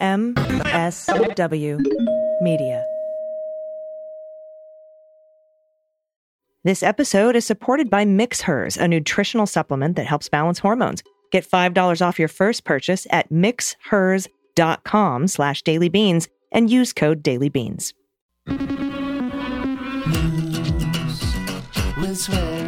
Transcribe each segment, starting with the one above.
MSW Media. This episode is supported by MixHers, a nutritional supplement that helps balance hormones. Get $5 off your first purchase at mixhers.com slash dailybeans and use code dailybeans. with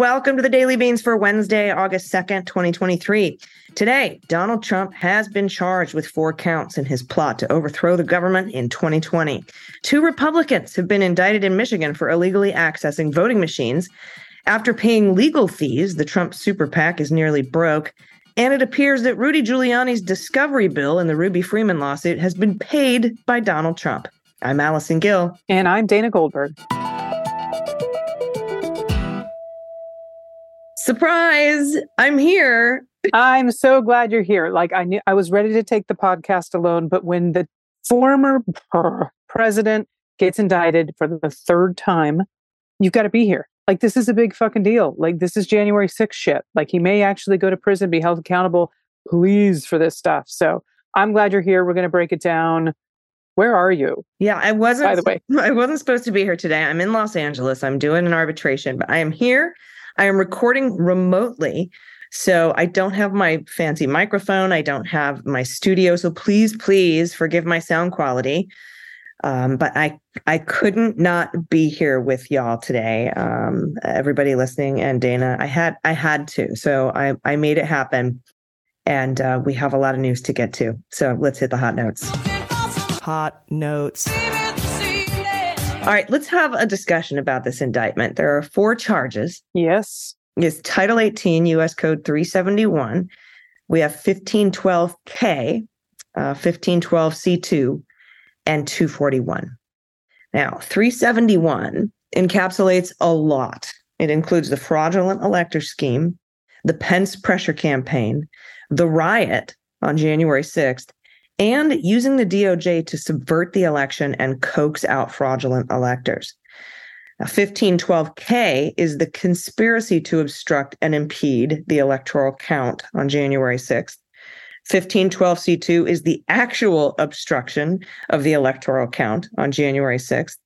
welcome to the Daily Beans for Wednesday, August 2nd, 2023. Today, Donald Trump has been charged with four counts in his plot to overthrow the government in 2020. Two Republicans have been indicted in Michigan for illegally accessing voting machines. After paying legal fees, the Trump super PAC is nearly broke. And it appears that Rudy Giuliani's discovery bill in the Ruby Freeman lawsuit has been paid by Donald Trump. I'm Allison Gill. And I'm Dana Goldberg. Surprise! I'm here. I'm so glad you're here. Like I knew I was ready to take the podcast alone, but when the former president gets indicted for the third time, you've got to be here. Like this is a big fucking deal. Like this is January 6th shit. Like he may actually go to prison, be held accountable, please, for this stuff. So I'm glad you're here. We're going to break it down. Where are you? Yeah, I wasn't. By the way. I wasn't supposed to be here today. I'm in Los Angeles. I'm doing an arbitration, but I am here. I am recording remotely. So I don't have my fancy microphone. I don't have my studio. So please, please forgive my sound quality. Um, but I I couldn't not be here with y'all today. Um, everybody listening and Dana, I had I had to. So I I made it happen, and uh, we have a lot of news to get to. So let's hit the hot notes. Hot notes. All right, let's have a discussion about this indictment. There are four charges. Yes. It's Title 18, U.S. Code 371. We have 1512K, uh, 1512C2, and 241. Now, 371 encapsulates a lot. It includes the fraudulent elector scheme, the Pence pressure campaign, the riot on January 6th, and using the DOJ to subvert the election and coax out fraudulent electors. Now, 1512K is the conspiracy to obstruct and impede the electoral count on January 6th. 1512C2 is the actual obstruction of the electoral count on January 6th.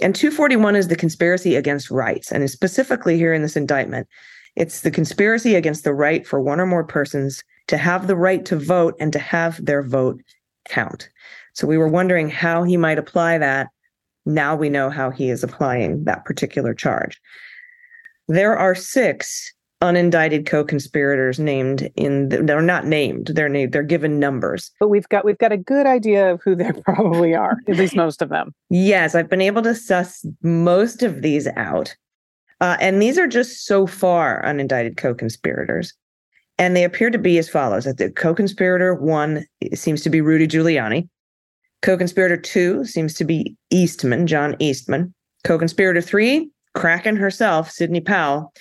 And 241 is the conspiracy against rights. And specifically here in this indictment, it's the conspiracy against the right for one or more persons to have the right to vote and to have their vote count. So we were wondering how he might apply that. Now we know how he is applying that particular charge. There are six unindicted co-conspirators named in the, they're not named they're named they're given numbers But we've got we've got a good idea of who they probably are, at least most of them. yes i've been able to suss most of these out uh, and these are just so far unindicted co-conspirators and they appear to be as follows that the co-conspirator one seems to be rudy giuliani co-conspirator two seems to be eastman john eastman co-conspirator three kraken herself sidney powell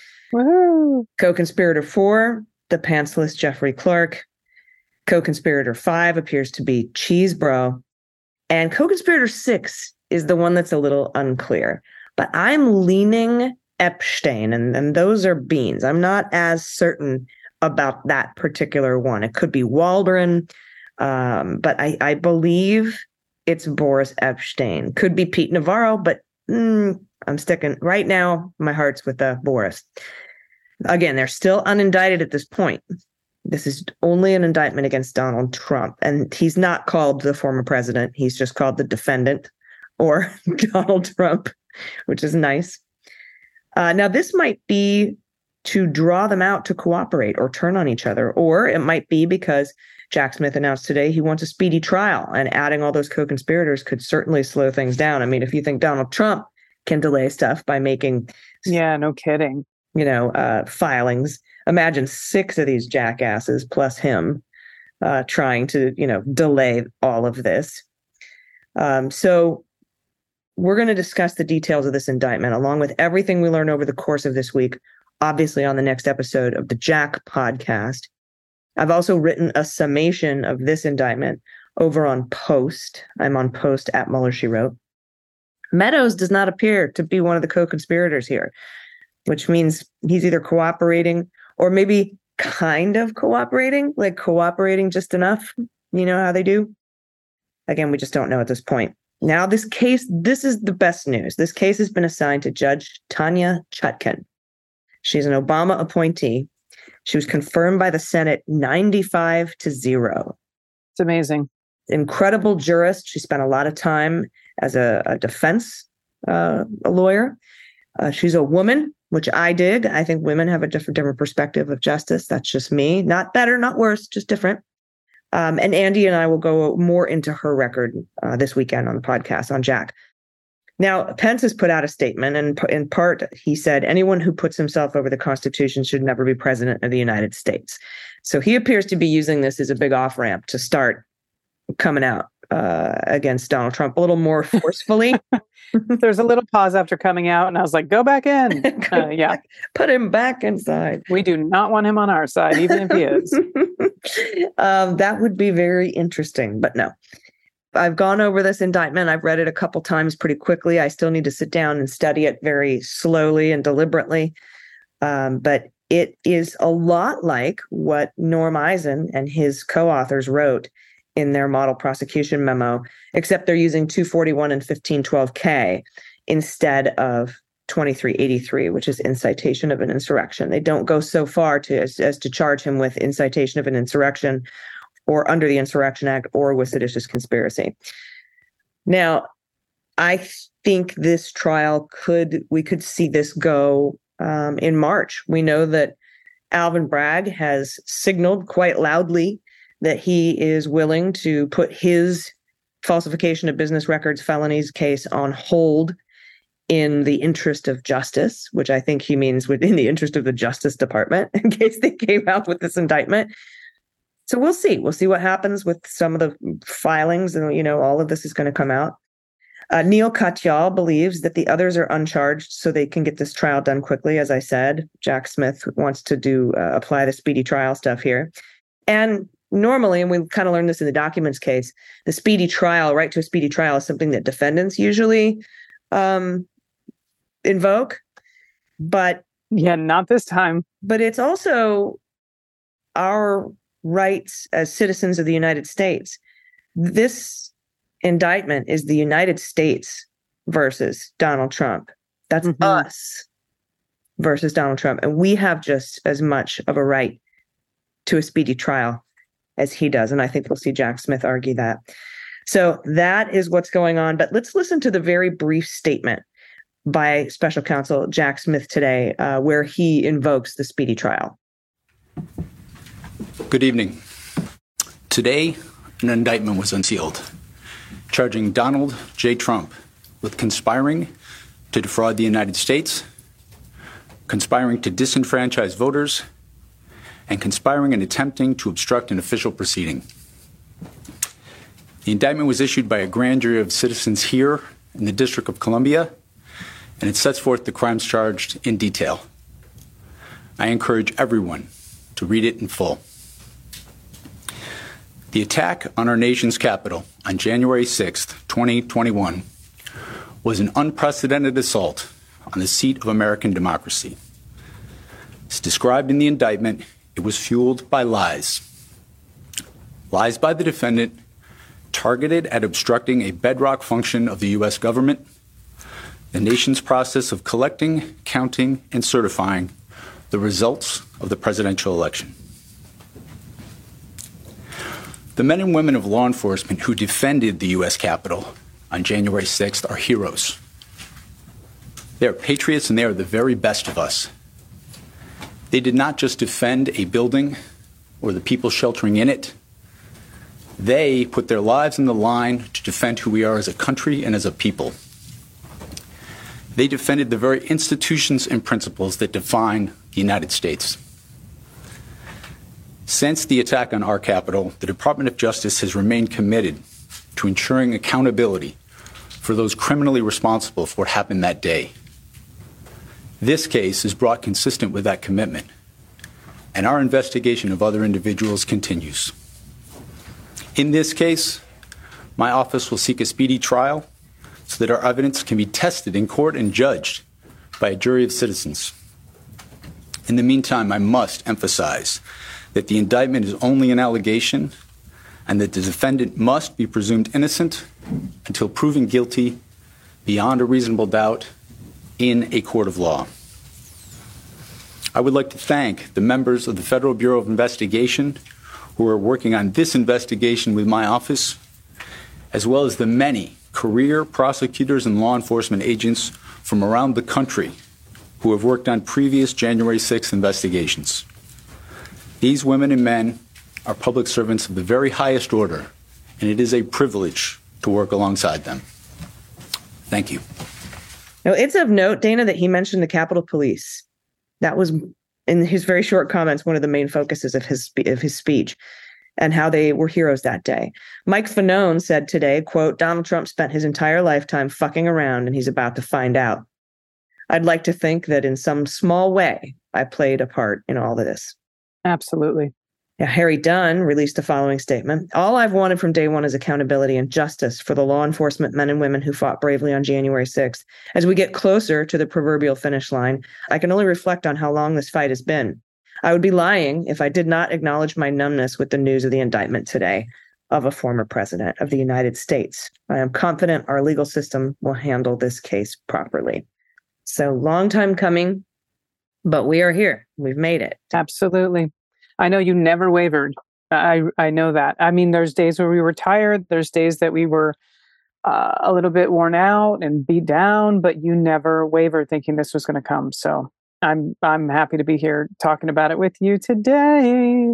Co-conspirator four, the pantsless Jeffrey Clark. Co-conspirator five appears to be Chesebro. And co-conspirator six is the one that's a little unclear. But I'm leaning Epshteyn, and, and those are beans. I'm not as certain about that particular one. It could be Waldron, um, but I, I believe it's Boris Epshteyn. Could be Pete Navarro, but mm, I'm sticking right now. My heart's with uh, Boris. Again, they're still unindicted at this point. This is only an indictment against Donald Trump, and he's not called the former president. He's just called the defendant or Donald Trump, which is nice. Uh, now, this might be to draw them out to cooperate or turn on each other, or it might be because Jack Smith announced today he wants a speedy trial, and adding all those co conspirators could certainly slow things down. I mean, if you think Donald Trump can delay stuff by making, Yeah, no kidding. you know, uh, filings, imagine six of these jackasses plus him uh, trying to, you know, delay all of this. Um, so we're going to discuss the details of this indictment along with everything we learn over the course of this week, obviously on the next episode of the Jack podcast. I've also written a summation of this indictment over on Post. I'm on Post at Mueller, she wrote. Meadows does not appear to be one of the co conspirators here, which means he's either cooperating or maybe kind of cooperating, like cooperating just enough. You know how they do? Again, we just don't know at this point. Now, this case, this is the best news. This case has been assigned to Judge Tanya Chutkan. She's an Obama appointee. She was confirmed by the Senate 95 to 0. It's amazing. Incredible jurist. She spent a lot of time as a, a defense uh, a lawyer. Uh, she's a woman, which I dig. I think women have a different different perspective of justice. That's just me. Not better, not worse, just different. Um, and Andy and I will go more into her record uh, this weekend on the podcast on Jack. Now, Pence has put out a statement, and in part, he said anyone who puts himself over the Constitution should never be president of the United States. So he appears to be using this as a big off ramp to start coming out uh, against Donald Trump a little more forcefully. There's a little pause after coming out, and I was like, "Go back in." Go Uh, yeah, back, put him back inside. we do not want him on our side, even if he is. um, that would be very interesting, but no. I've gone over this indictment. I've read it a couple times pretty quickly. I still need to sit down and study it very slowly and deliberately. Um, but it is a lot like what Norm Eisen and his co authors wrote in their model prosecution memo, except they're using 241 and 1512K instead of 2383, which is incitation of an insurrection. They don't go so far to as, as to charge him with incitation of an insurrection or under the Insurrection Act or with seditious conspiracy. Now, I think this trial could we could see this go um, in March. We know that Alvin Bragg has signaled quite loudly that he is willing to put his falsification of business records felonies case on hold in the interest of justice, which I think he means within the interest of the Justice Department, in case they came out with this indictment. So we'll see. We'll see what happens with some of the filings, and you know, all of this is going to come out. Uh, Neil Katyal believes that the others are uncharged, so they can get this trial done quickly. As I said, Jack Smith wants to do uh, apply the speedy trial stuff here, and normally, and we kind of learned this in the documents case, the speedy trial, right to a speedy trial, is something that defendants usually um, invoke, but Yeah, not this time. but it's also our rights as citizens of the United States. This indictment is the United States versus Donald Trump. That's Mhm. us versus Donald Trump. And we have just as much of a right to a speedy trial as he does. And I think we'll see Jack Smith argue that. So that is what's going on. But let's listen to the very brief statement by special counsel Jack Smith today, uh, where he invokes the speedy trial. Good evening. Today, an indictment was unsealed, charging Donald J. Trump with conspiring to defraud the United States, conspiring to disenfranchise voters, and conspiring and attempting to obstruct an official proceeding. The indictment was issued by a grand jury of citizens here in the District of Columbia, and it sets forth the crimes charged in detail. I encourage everyone to read it in full. The attack on our nation's capital on January 6, 2021, was an unprecedented assault on the seat of American democracy. As described in the indictment, it was fueled by lies. Lies by the defendant targeted at obstructing a bedrock function of the U.S. government, the nation's process of collecting, counting, and certifying the results of the presidential election. The men and women of law enforcement who defended the U.S. Capitol on January 6th are heroes. They are patriots and they are the very best of us. They did not just defend a building or the people sheltering in it, they put their lives on the line to defend who we are as a country and as a people. They defended the very institutions and principles that define the United States. Since the attack on our capital, the Department of Justice has remained committed to ensuring accountability for those criminally responsible for what happened that day. This case is brought consistent with that commitment, and our investigation of other individuals continues. In this case, my office will seek a speedy trial so that our evidence can be tested in court and judged by a jury of citizens. In the meantime, I must emphasize that the indictment is only an allegation and that the defendant must be presumed innocent until proven guilty beyond a reasonable doubt in a court of law. I would like to thank the members of the Federal Bureau of Investigation who are working on this investigation with my office, as well as the many career prosecutors and law enforcement agents from around the country who have worked on previous January 6th investigations. These women and men are public servants of the very highest order, and it is a privilege to work alongside them. Thank you. Now, it's of note, Dana, that he mentioned the Capitol Police. That was in his very short comments one of the main focuses of his of his speech and how they were heroes that day. Mike Fanone said today, quote, Donald Trump spent his entire lifetime fucking around and he's about to find out. I'd like to think that in some small way I played a part in all of this. Absolutely. Yeah, Harry Dunn released the following statement. All I've wanted from day one is accountability and justice for the law enforcement men and women who fought bravely on January 6th. As we get closer to the proverbial finish line, I can only reflect on how long this fight has been. I would be lying if I did not acknowledge my numbness with the news of the indictment today of a former president of the United States. I am confident our legal system will handle this case properly. So, long time coming, but we are here. We've made it. Absolutely. I know you never wavered. I I know that. I mean, there's days where we were tired. There's days that we were uh, a little bit worn out and beat down, but you never wavered, thinking this was going to come. So I'm I'm happy to be here talking about it with you today.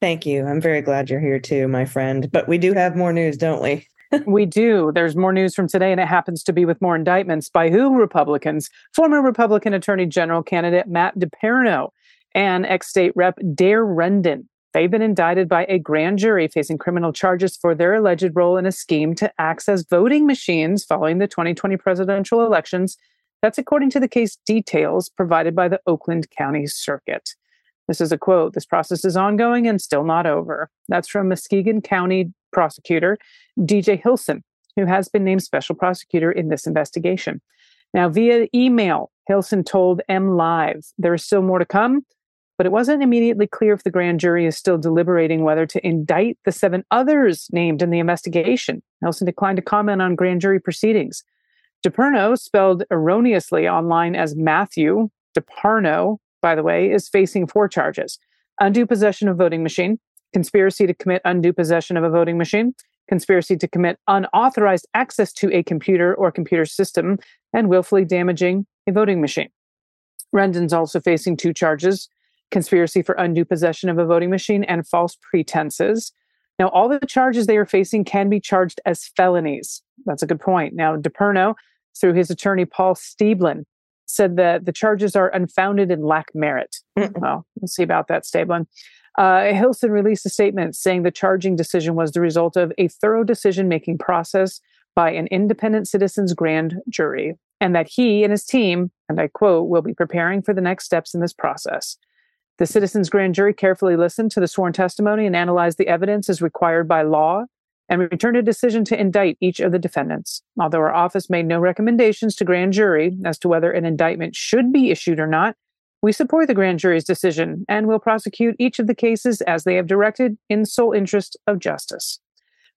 Thank you. I'm very glad you're here too, my friend. But we do have more news, don't we? we do. There's more news from today, and it happens to be with more indictments by who Republicans? Former Republican Attorney General candidate Matt DePerno and ex state rep Daire Rendon. They've been indicted by a grand jury facing criminal charges for their alleged role in a scheme to access voting machines following the 2020 presidential elections. That's according to the case details provided by the Oakland County Circuit. This is a quote This process is ongoing and still not over. That's from Muskegon County prosecutor DJ Hilson, who has been named special prosecutor in this investigation. Now, via email, Hilson told MLive there is still more to come, but it wasn't immediately clear if the grand jury is still deliberating whether to indict the seven others named in the investigation. Nelson declined to comment on grand jury proceedings. DePerno, spelled erroneously online as Matthew DeParno, by the way, is facing four charges undue possession of voting machine, conspiracy to commit undue possession of a voting machine, conspiracy to commit unauthorized access to a computer or computer system, and willfully damaging a voting machine. Rendon's also facing two charges conspiracy for undue possession of a voting machine and false pretenses. Now, all the charges they are facing can be charged as felonies. That's a good point. Now, DePerno, through his attorney Paul Stablein, said that the charges are unfounded and lack merit. Mm-mm. Well, we'll see about that, Stablein. Uh, Hilson released a statement saying the charging decision was the result of a thorough decision making process by an independent citizens grand jury, and that he and his team, and I quote, will be preparing for the next steps in this process. The citizens grand jury carefully listened to the sworn testimony and analyzed the evidence as required by law and returned a decision to indict each of the defendants. Although our office made no recommendations to grand jury as to whether an indictment should be issued or not, we support the grand jury's decision and will prosecute each of the cases as they have directed in sole interest of justice.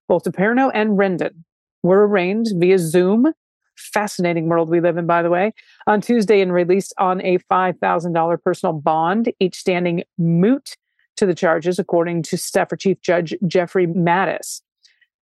Both DePerno and Rendon were arraigned via Zoom. Fascinating world we live in, by the way, on Tuesday and released on a $5,000 personal bond, each standing moot to the charges, according to Stafford Chief Judge Jeffrey Mattis.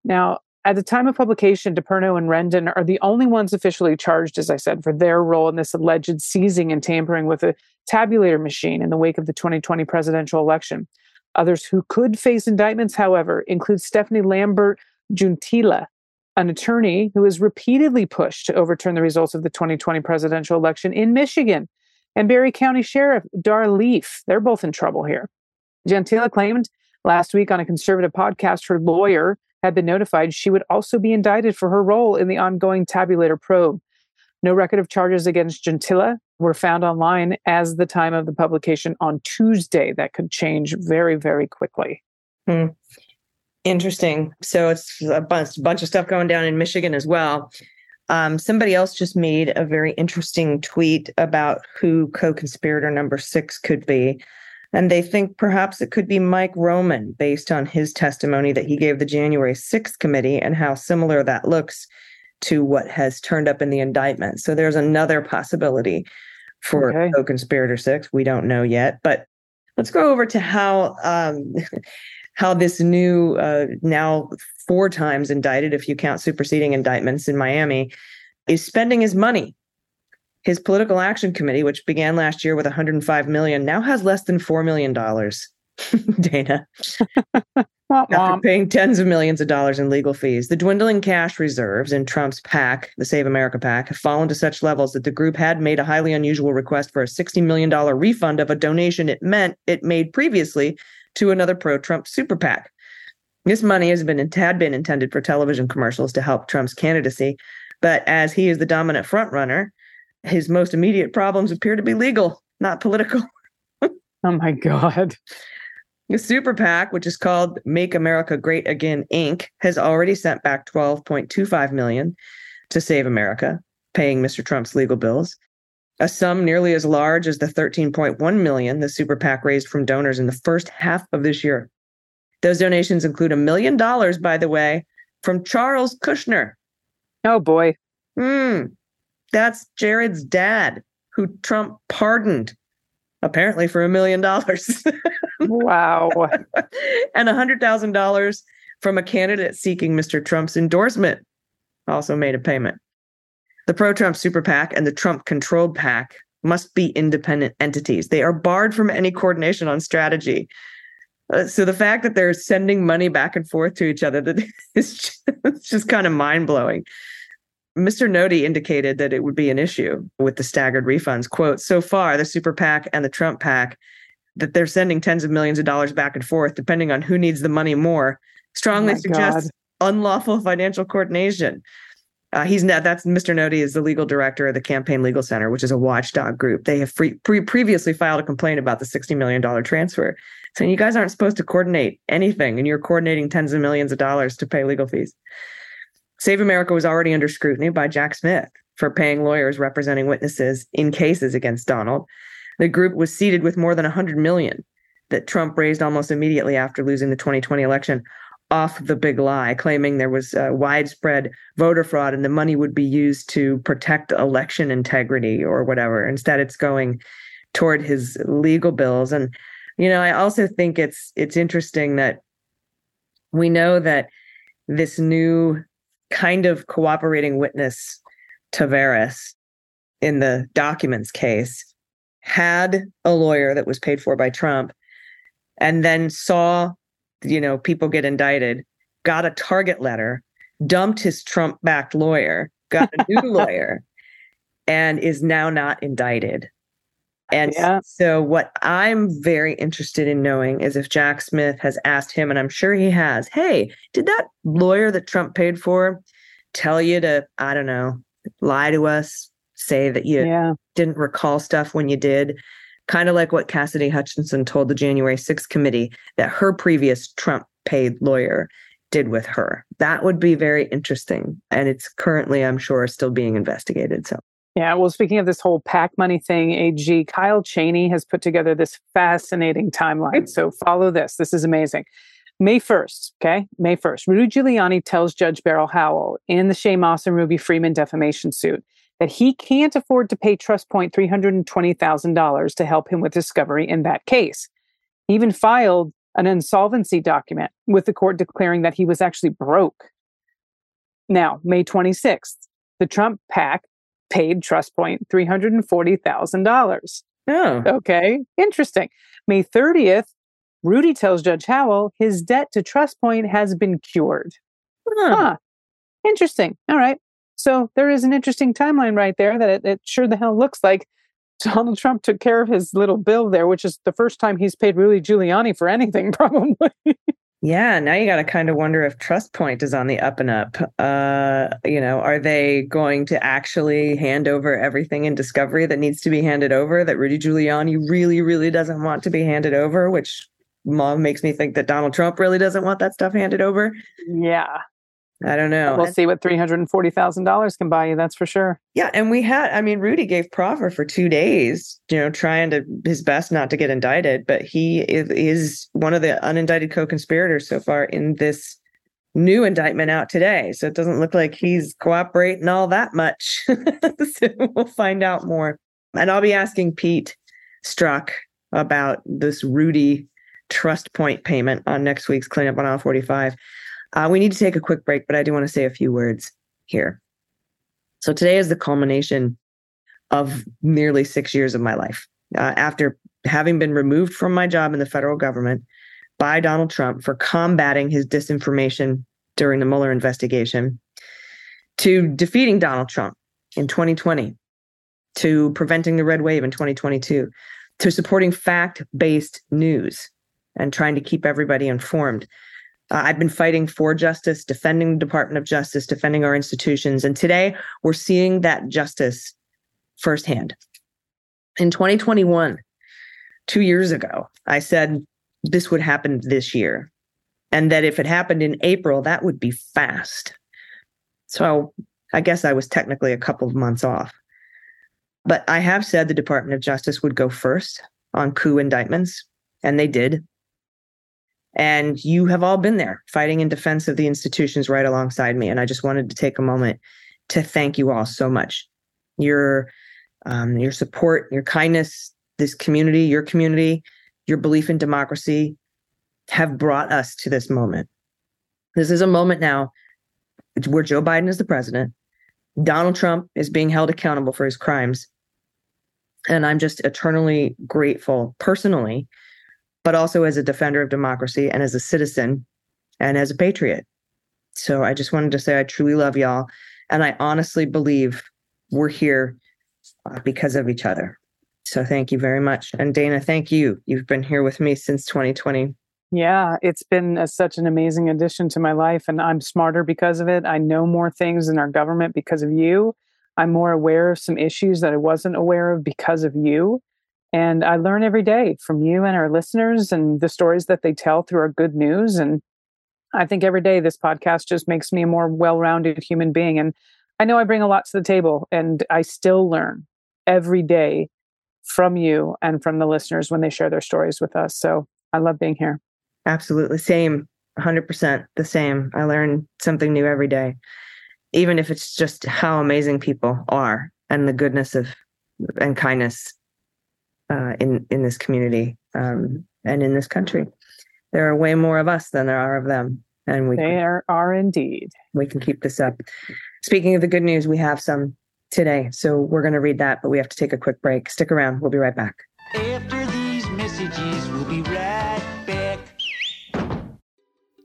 Now, at the time of publication, DePerno and Rendon are the only ones officially charged, as I said, for their role in this alleged seizing and tampering with a tabulator machine in the wake of the 2020 presidential election. Others who could face indictments, however, include Stephanie Lambert Junttila, an attorney who has repeatedly pushed to overturn the results of the 2020 presidential election in Michigan, and Barry County Sheriff Dar Leaf. They're both in trouble here. Junttila claimed last week on a conservative podcast her lawyer had been notified she would also be indicted for her role in the ongoing tabulator probe. No record of charges against Junttila were found online as the time of the publication on Tuesday. That could change very, very quickly. Hmm. Interesting. So it's a bunch, bunch of stuff going down in Michigan as well. Um, somebody else just made a very interesting tweet about who co-conspirator number six could be. And they think perhaps it could be Mike Roman based on his testimony that he gave the January 6th committee and how similar that looks to what has turned up in the indictment. So there's another possibility for Okay. co-conspirator six. We don't know yet, but let's go over to how um, how this new uh, now four times indicted, if you count superseding indictments in Miami, is spending his money. His political action committee, which began last year with 105 million, now has less than four million dollars. Dana, after paying tens of millions of dollars in legal fees. The dwindling cash reserves in Trump's PAC, the Save America PAC, have fallen to such levels that the group had made a highly unusual request for a $60 million refund of a donation it meant it made previously to another pro-Trump super PAC. This money has been had been intended for television commercials to help Trump's candidacy, but as he is the dominant frontrunner, his most immediate problems appear to be legal, not political. Oh my God. The super PAC, which is called Make America Great Again Inc., has already sent back 12.25 million to save America, paying Mr. Trump's legal bills. A sum nearly as large as the 13.1 million the super PAC raised from donors in the first half of this year. Those donations include a million dollars, by the way, from Charles Kushner. Oh boy. Hmm. That's Jared's dad, who Trump pardoned, apparently for a million dollars. Wow. and a $100,000 from a candidate seeking Mr. Trump's endorsement also made a payment. The pro Trump super PAC and the Trump controlled PAC must be independent entities. They are barred from any coordination on strategy. Uh, so the fact that they're sending money back and forth to each other that is just, it's just kind of mind blowing. Mr. Noti indicated that it would be an issue with the staggered refunds. Quote, so far, the super PAC and the Trump PAC that they're sending tens of millions of dollars back and forth, depending on who needs the money more, strongly Oh suggests unlawful financial coordination. Uh, he's not. That's Mr. Noti is the legal director of the Campaign Legal Center, which is a watchdog group. They have free, pre- previously filed a complaint about the sixty million dollar transfer, saying you guys aren't supposed to coordinate anything, and you're coordinating tens of millions of dollars to pay legal fees. Save America was already under scrutiny by Jack Smith for paying lawyers representing witnesses in cases against Donald. The group was seated with more than 100 million that Trump raised almost immediately after losing the 2020 election off the big lie, claiming there was uh, widespread voter fraud and the money would be used to protect election integrity or whatever. Instead, it's going toward his legal bills. And you know, I also think it's it's interesting that we know that this new kind of cooperating witness, Taveras, in the documents case, had a lawyer that was paid for by Trump and then saw, you know, people get indicted, got a target letter, dumped his Trump backed lawyer, got a new lawyer, and is now not indicted. And Yeah. so, what I'm very interested in knowing is if Jack Smith has asked him, and I'm sure he has, hey, did that lawyer that Trump paid for tell you to, I don't know, lie to us, say that you Yeah. didn't recall stuff when you did? Kind of like what Cassidy Hutchinson told the January 6th committee that her previous Trump paid lawyer did with her. That would be very interesting. And it's currently, I'm sure, still being investigated. So, Yeah. Well, speaking of this whole PAC money thing, AG Kyle Cheney has put together this fascinating timeline. So follow this. This is amazing. May 1st, okay? May 1st, Rudy Giuliani tells Judge Beryl Howell in the Shaye Moss and Ruby Freeman defamation suit that he can't afford to pay Trust Point $320,000 to help him with discovery in that case. He even filed an insolvency document with the court declaring that he was actually broke. Now, May 26th, the Trump PAC paid TrustPoint $340,000. oh, Okay, interesting. May 30th, Rudy tells Judge Howell his debt to TrustPoint has been cured. huh. Huh. Interesting. All right. So there is an interesting timeline right there that it, it sure the hell looks like Donald Trump took care of his little bill there, which is the first time he's paid Rudy Giuliani for anything, probably. Yeah, now you got to kind of wonder if TrustPoint is on the up and up. Uh, you know, are they going to actually hand over everything in discovery that needs to be handed over that Rudy Giuliani really, really doesn't want to be handed over, which mom makes me think that Donald Trump really doesn't want that stuff handed over. Yeah. I don't know. We'll see what $340,000 can buy you. That's for sure. Yeah, and we had I mean Rudy gave proffer for 2 days, you know, trying to his best not to get indicted, but he is, is one of the unindicted co-conspirators so far in this new indictment out today. So it doesn't look like he's cooperating all that much. so we'll find out more. And I'll be asking Pete Strzok about this Rudy TrustPoint payment on next week's cleanup on aisle 45. Uh, we need to take a quick break, but I do want to say a few words here. So today is the culmination of nearly six years of my life. Uh, after having been removed from my job in the federal government by Donald Trump for combating his disinformation during the Mueller investigation, to defeating Donald Trump in 2020, to preventing the red wave in 2022, to supporting fact based news and trying to keep everybody informed. Uh, I've been fighting for justice, defending the Department of Justice, defending our institutions. And today we're seeing that justice firsthand. In 2021, two years ago, I said this would happen this year. And that if it happened in April, that would be fast. So I guess I was technically a couple of months off. But I have said the Department of Justice would go first on coup indictments, and they did. And you have all been there fighting in defense of the institutions right alongside me. And I just wanted to take a moment to thank you all so much. Your um, your support, your kindness, this community, your community, your belief in democracy have brought us to this moment. This is a moment now where Joe Biden is the president. Donald Trump is being held accountable for his crimes. And I'm just eternally grateful personally but also as a defender of democracy and as a citizen and as a patriot. So I just wanted to say I truly love y'all. And I honestly believe we're here uh, because of each other. So thank you very much. And Dana, thank you. You've been here with me since 2020. Yeah, it's been a, such an amazing addition to my life, and I'm smarter because of it. I know more things in our government because of you. I'm more aware of some issues that I wasn't aware of because of you. And I learn every day from you and our listeners and the stories that they tell through our good news. And I think every day this podcast just makes me a more well rounded human being. And I know I bring a lot to the table and I still learn every day from you and from the listeners when they share their stories with us. So I love being here. Absolutely. Same. 100% the same. I learn something new every day, even if it's just how amazing people are and the goodness of and kindness uh, in in this community um, and in this country. There are way more of us than there are of them, and we there can, are indeed. We can keep this up. Speaking of the good news, we have some today, so we're going to read that, but we have to take a quick break. Stick around; we'll be right back. After these messages, we'll be right back.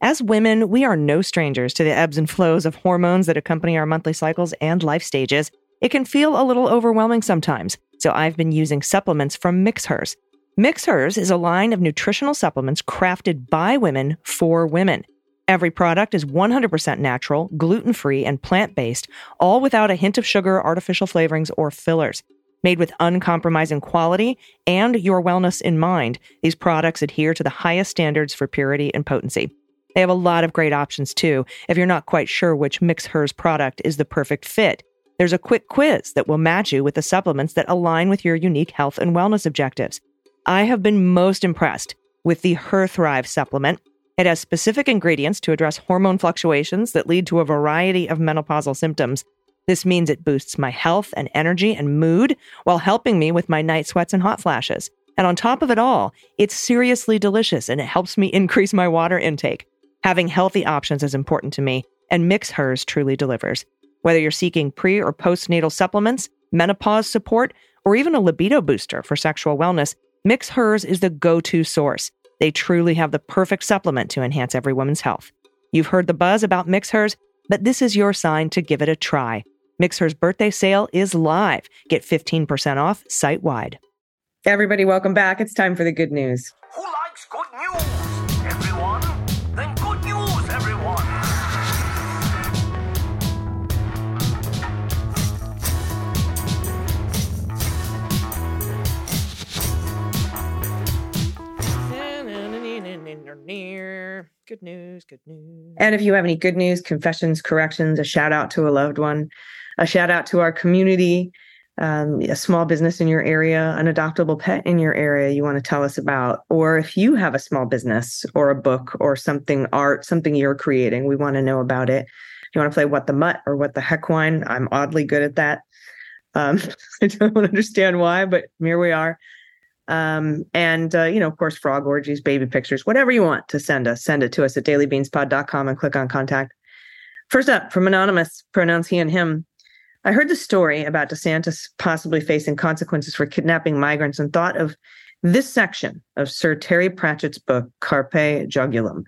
As women, we are no strangers to the ebbs and flows of hormones that accompany our monthly cycles and life stages. It can feel a little overwhelming sometimes. So I've been using supplements from MixHers. MixHers is a line of nutritional supplements crafted by women for women. Every product is 100% natural, gluten free, and plant based, all without a hint of sugar, artificial flavorings, or fillers. Made with uncompromising quality and your wellness in mind, these products adhere to the highest standards for purity and potency. They have a lot of great options too, if you're not quite sure which MixHers product is the perfect fit. There's a quick quiz that will match you with the supplements that align with your unique health and wellness objectives. I have been most impressed with the Her Thrive supplement. It has specific ingredients to address hormone fluctuations that lead to a variety of menopausal symptoms. This means it boosts my health and energy and mood while helping me with my night sweats and hot flashes. And on top of it all, it's seriously delicious and it helps me increase my water intake. Having healthy options is important to me, and Mix Hers truly delivers. Whether you're seeking pre or postnatal supplements, menopause support, or even a libido booster for sexual wellness, MixHers is the go to source. They truly have the perfect supplement to enhance every woman's health. You've heard the buzz about MixHers, but this is your sign to give it a try. MixHers birthday sale is live. Get 15% off site wide. Everybody, welcome back. It's time for the good news. Who likes good news? News. Good news. And if you have any good news, confessions, corrections, a shout out to a loved one, a shout out to our community, um, a small business in your area, an adoptable pet in your area you want to tell us about, or if you have a small business or a book or something art, something you're creating, we want to know about it. You want to play what the mutt or what the heck wine? I'm oddly good at that. Um, I don't understand why, but here we are. Um, and uh, you know, of course, frog orgies, baby pictures, whatever you want to send us, send it to us at dailybeanspod.com and click on contact. First up from Anonymous, pronouns he and him. I heard the story about DeSantis possibly facing consequences for kidnapping migrants and thought of this section of Sir Terry Pratchett's book, Carpe Jugulum.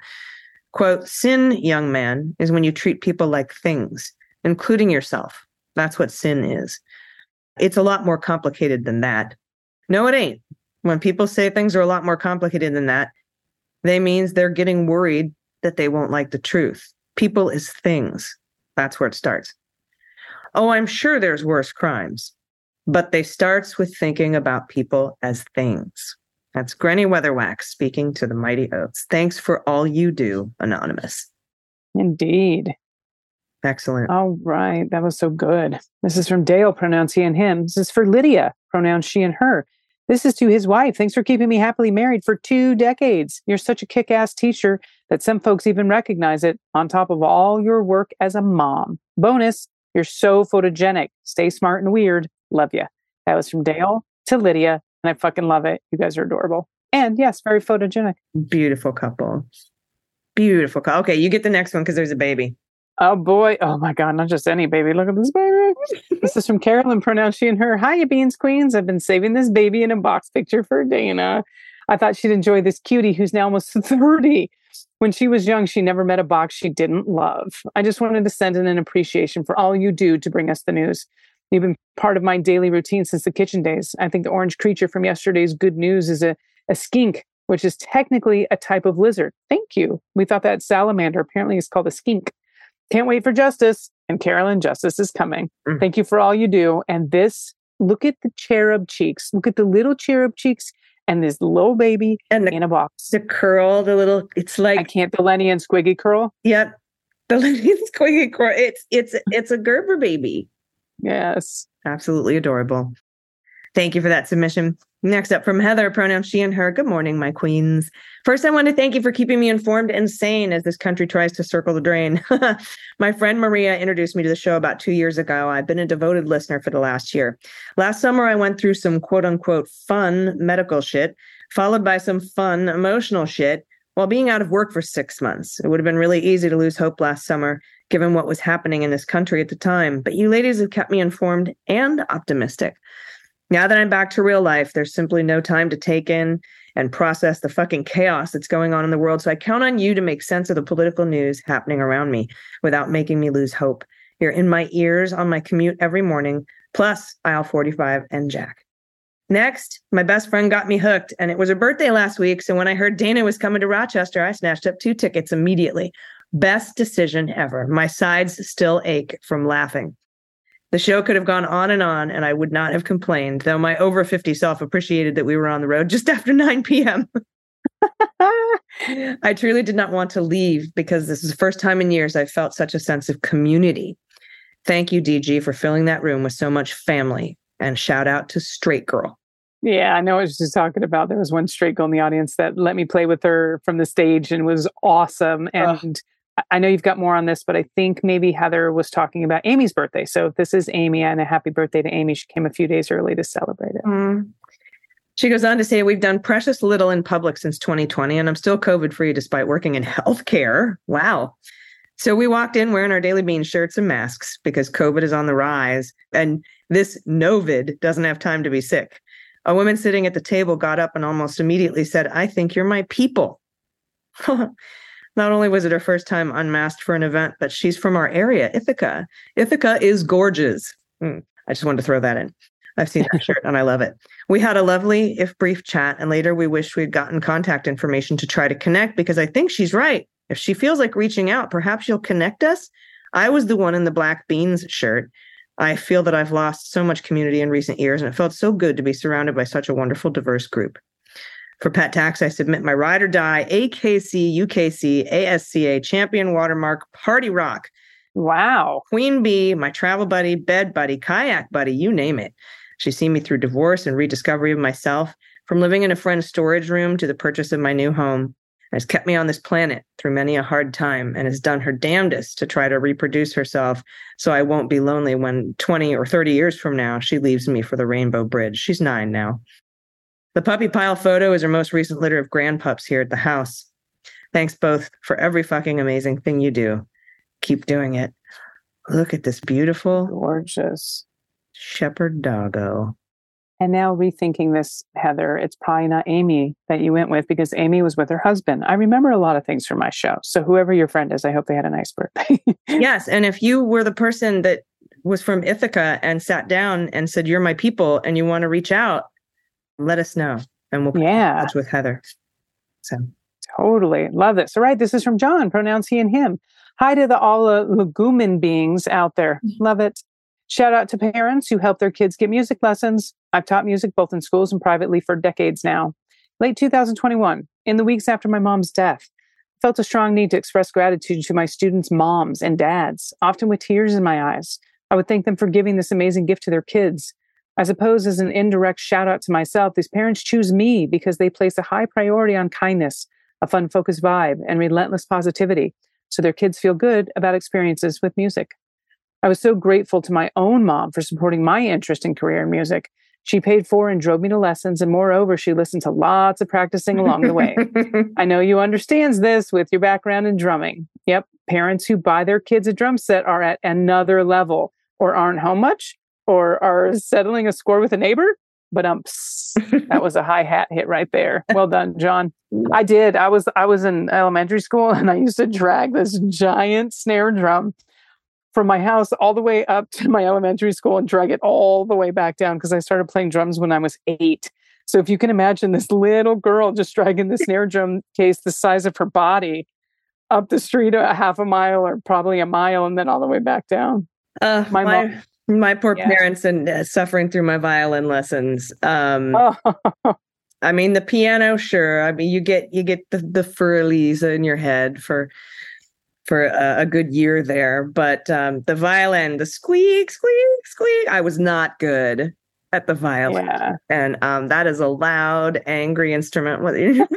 Quote, sin, young man, is when you treat people like things, including yourself. That's what sin is. It's a lot more complicated than that. No, it ain't. When people say things are a lot more complicated than that, they means they're getting worried that they won't like the truth. People is things. That's where it starts. Oh, I'm sure there's worse crimes, but they starts with thinking about people as things. That's Granny Weatherwax speaking to the mighty oats. Thanks for all you do, Anonymous. Indeed. Excellent. All right. That was so good. This is from Dale, pronounce he and him. This is for Lydia, pronounce she and her. This is to his wife. Thanks for keeping me happily married for two decades. You're such a kick ass teacher that some folks even recognize it on top of all your work as a mom. Bonus, you're so photogenic. Stay smart and weird. Love you. That was from Dale to Lydia. And I fucking love it. You guys are adorable. And yes, very photogenic. Beautiful couple. Beautiful couple. Okay, you get the next one because there's a baby. Oh boy. Oh my God. Not just any baby. Look at this baby. This is from Carolyn, pronounced she and her. Hiya, Beans Queens. I've been saving this baby in a box picture for Dana. I thought she'd enjoy this cutie who's now almost 30. When she was young, she never met a box she didn't love. I just wanted to send in an appreciation for all you do to bring us the news. You've been part of my daily routine since the kitchen days. I think the orange creature from yesterday's good news is a, a skink, which is technically a type of lizard. Thank you. We thought that salamander apparently is called a skink. Can't wait for justice. And Carolyn, justice is coming. Mm. Thank you for all you do. And this, look at the cherub cheeks. Look at the little cherub cheeks and this little baby And the, in a box. the curl, the little, it's like. I can't the Lenny and Squiggy curl. yep. The little squiggy curl. It's, it's, it's a Gerber baby. Yes. Absolutely adorable. Thank you for that submission. Next up from Heather, pronouns she and her. Good morning, my queens. First, I want to thank you for keeping me informed and sane as this country tries to circle the drain. my friend Maria introduced me to the show about two years ago. I've been a devoted listener for the last year. Last summer, I went through some quote unquote fun medical shit, followed by some fun emotional shit while being out of work for six months. It would have been really easy to lose hope last summer, given what was happening in this country at the time. But you ladies have kept me informed and optimistic. Now that I'm back to real life, there's simply no time to take in and process the fucking chaos that's going on in the world. So I count on you to make sense of the political news happening around me without making me lose hope. You're in my ears on my commute every morning, plus aisle 45 and Jack. Next, my best friend got me hooked, and it was her birthday last week. So when I heard Dana was coming to Rochester, I snatched up two tickets immediately. Best decision ever. My sides still ache from laughing. The show could have gone on and on, and I would not have complained, though my over 50 self appreciated that we were on the road just after 9 p.m. I truly did not want to leave because this is the first time in years I've felt such a sense of community. Thank you, DG, for filling that room with so much family. And shout out to Straight Girl. Yeah, I know what she's talking about. There was one straight girl in the audience that let me play with her from the stage and was awesome. And I- I know you've got more on this, but I think maybe Heather was talking about Amy's birthday. So this is Amy and a happy birthday to Amy. She came a few days early to celebrate it. Mm. She goes on to say, We've done precious little in public since 2020, and I'm still COVID free despite working in healthcare. Wow. So we walked in wearing our Daily Bean shirts and masks because COVID is on the rise, and this Novid doesn't have time to be sick. A woman sitting at the table got up and almost immediately said, I think you're my people. Not only was it her first time unmasked for an event, but she's from our area, Ithaca. Ithaca is gorgeous. Mm, I just wanted to throw that in. I've seen that shirt and I love it. We had a lovely, if brief, chat, and later we wished we'd gotten contact information to try to connect because I think she's right. If she feels like reaching out, perhaps she'll connect us. I was the one in the black beans shirt. I feel that I've lost so much community in recent years, and it felt so good to be surrounded by such a wonderful, diverse group. For pet tax, I submit my ride or die AKC UKC ASCA champion watermark Party Rock Wow. Queen Bee, my travel buddy, bed buddy, kayak buddy, you name it. She's seen me through divorce and rediscovery of myself, from living in a friend's storage room to the purchase of my new home, has kept me on this planet through many a hard time and has done her damnedest to try to reproduce herself so I won't be lonely when 20 or 30 years from now she leaves me for the Rainbow Bridge. She's nine now. The puppy pile photo is our most recent litter of grandpups here at the house. Thanks both for every fucking amazing thing you do. Keep doing it. Look at this beautiful Gorgeous. shepherd doggo. And now rethinking this, Heather, it's probably not Amy that you went with because Amy was with her husband. I remember a lot of things from my show. So whoever your friend is, I hope they had a nice birthday. Yes. And if you were the person that was from Ithaca and sat down and said, You're my people and you want to reach out, let us know. And we'll yeah, touch with Heather. So totally. Love this. All right. This is from John, pronouns he and him. Hi to the all uh, legumin beings out there. Love it. Shout out to parents who help their kids get music lessons. I've taught music both in schools and privately for decades now. Late 2021, in the weeks after my mom's death, I felt a strong need to express gratitude to my students' moms and dads, often with tears in my eyes. I would thank them for giving this amazing gift to their kids. I suppose, as an indirect shout out to myself, these parents choose me because they place a high priority on kindness, a fun focused vibe, and relentless positivity, so their kids feel good about experiences with music. I was so grateful to my own mom for supporting my interest and career in music. She paid for and drove me to lessons, and moreover, she listened to lots of practicing along the way. I know you understands this with your background in drumming. Yep, parents who buy their kids a drum set are at another level, or aren't home much, or are settling a score with a neighbor. But um, that was a high hat hit right there. Well done, John. I did. I was I was in elementary school, and I used to drag this giant snare drum from my house all the way up to my elementary school and drag it all the way back down because I started playing drums when I was eight. So if you can imagine this little girl just dragging the snare drum case the size of her body up the street a half a mile or probably a mile and then all the way back down. uh, My my, mom- my, poor Yeah. parents and uh, suffering through my violin lessons. Um, Oh, I mean, the piano, sure. I mean, you get you get the the Für Elise in your head for for a, a good year there, but um, the violin, the squeak, squeak, squeak. I was not good at the violin, yeah. and um, that is a loud, angry instrument. Whether you're at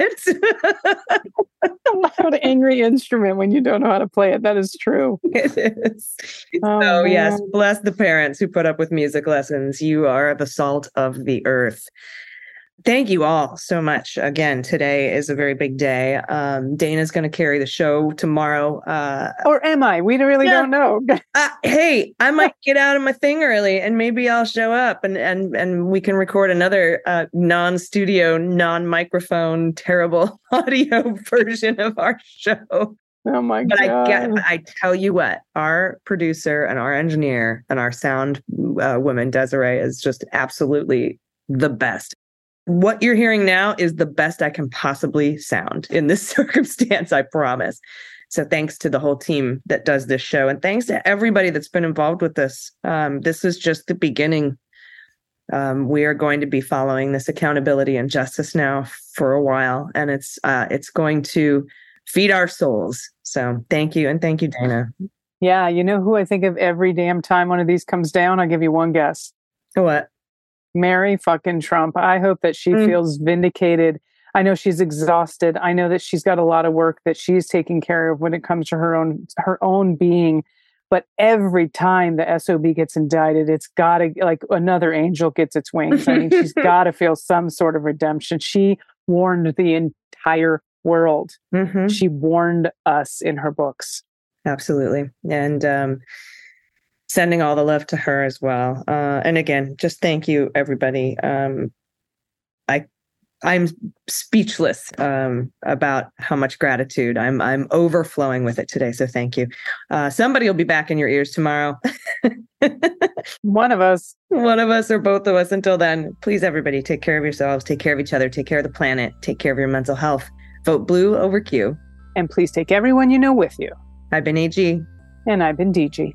it, A loud, angry instrument when you don't know how to play it. That is true. it is. Oh, so yes, bless the parents who put up with music lessons. You are the salt of the earth. Thank you all so much. Again, today is a very big day. Um, Dana's going to carry the show tomorrow. Uh, Or am I? We really Yeah. don't know. uh, hey, I might get out of my thing early, and maybe I'll show up, and and and we can record another uh, non-studio, non-microphone, terrible audio version of our show. Oh my But I god. get, I tell you what, our producer and our engineer and our sound uh, woman Desiree is just absolutely the best. What you're hearing now is the best I can possibly sound in this circumstance. I promise. So thanks to the whole team that does this show, and thanks to everybody that's been involved with this. Um, this is just the beginning. Um, we are going to be following this accountability and justice now for a while, and it's uh, it's going to feed our souls. So thank you. And thank you, Dana. Yeah, you know who I think of every damn time one of these comes down? I'll give you one guess. What? Mary fucking Trump. I hope that she Mm. feels vindicated. I know she's exhausted. I know that she's got a lot of work that she's taking care of when it comes to her own her own being. But every time the SOB gets indicted, it's got to like another angel gets its wings. I mean, she's got to feel some sort of redemption. She warned the entire world. Mhm. She warned us in her books. Absolutely. And um, sending all the love to her as well. Uh, and again, just thank you, everybody. Um, I I'm speechless um, about how much gratitude I'm I'm overflowing with it today. So thank you. Uh, somebody will be back in your ears tomorrow. One of us. One of us or both of us. Until then, please, everybody, take care of yourselves, take care of each other, take care of the planet, take care of your mental health. Vote blue over Q. And please take everyone you know with you. I've been AG, And I've been DG.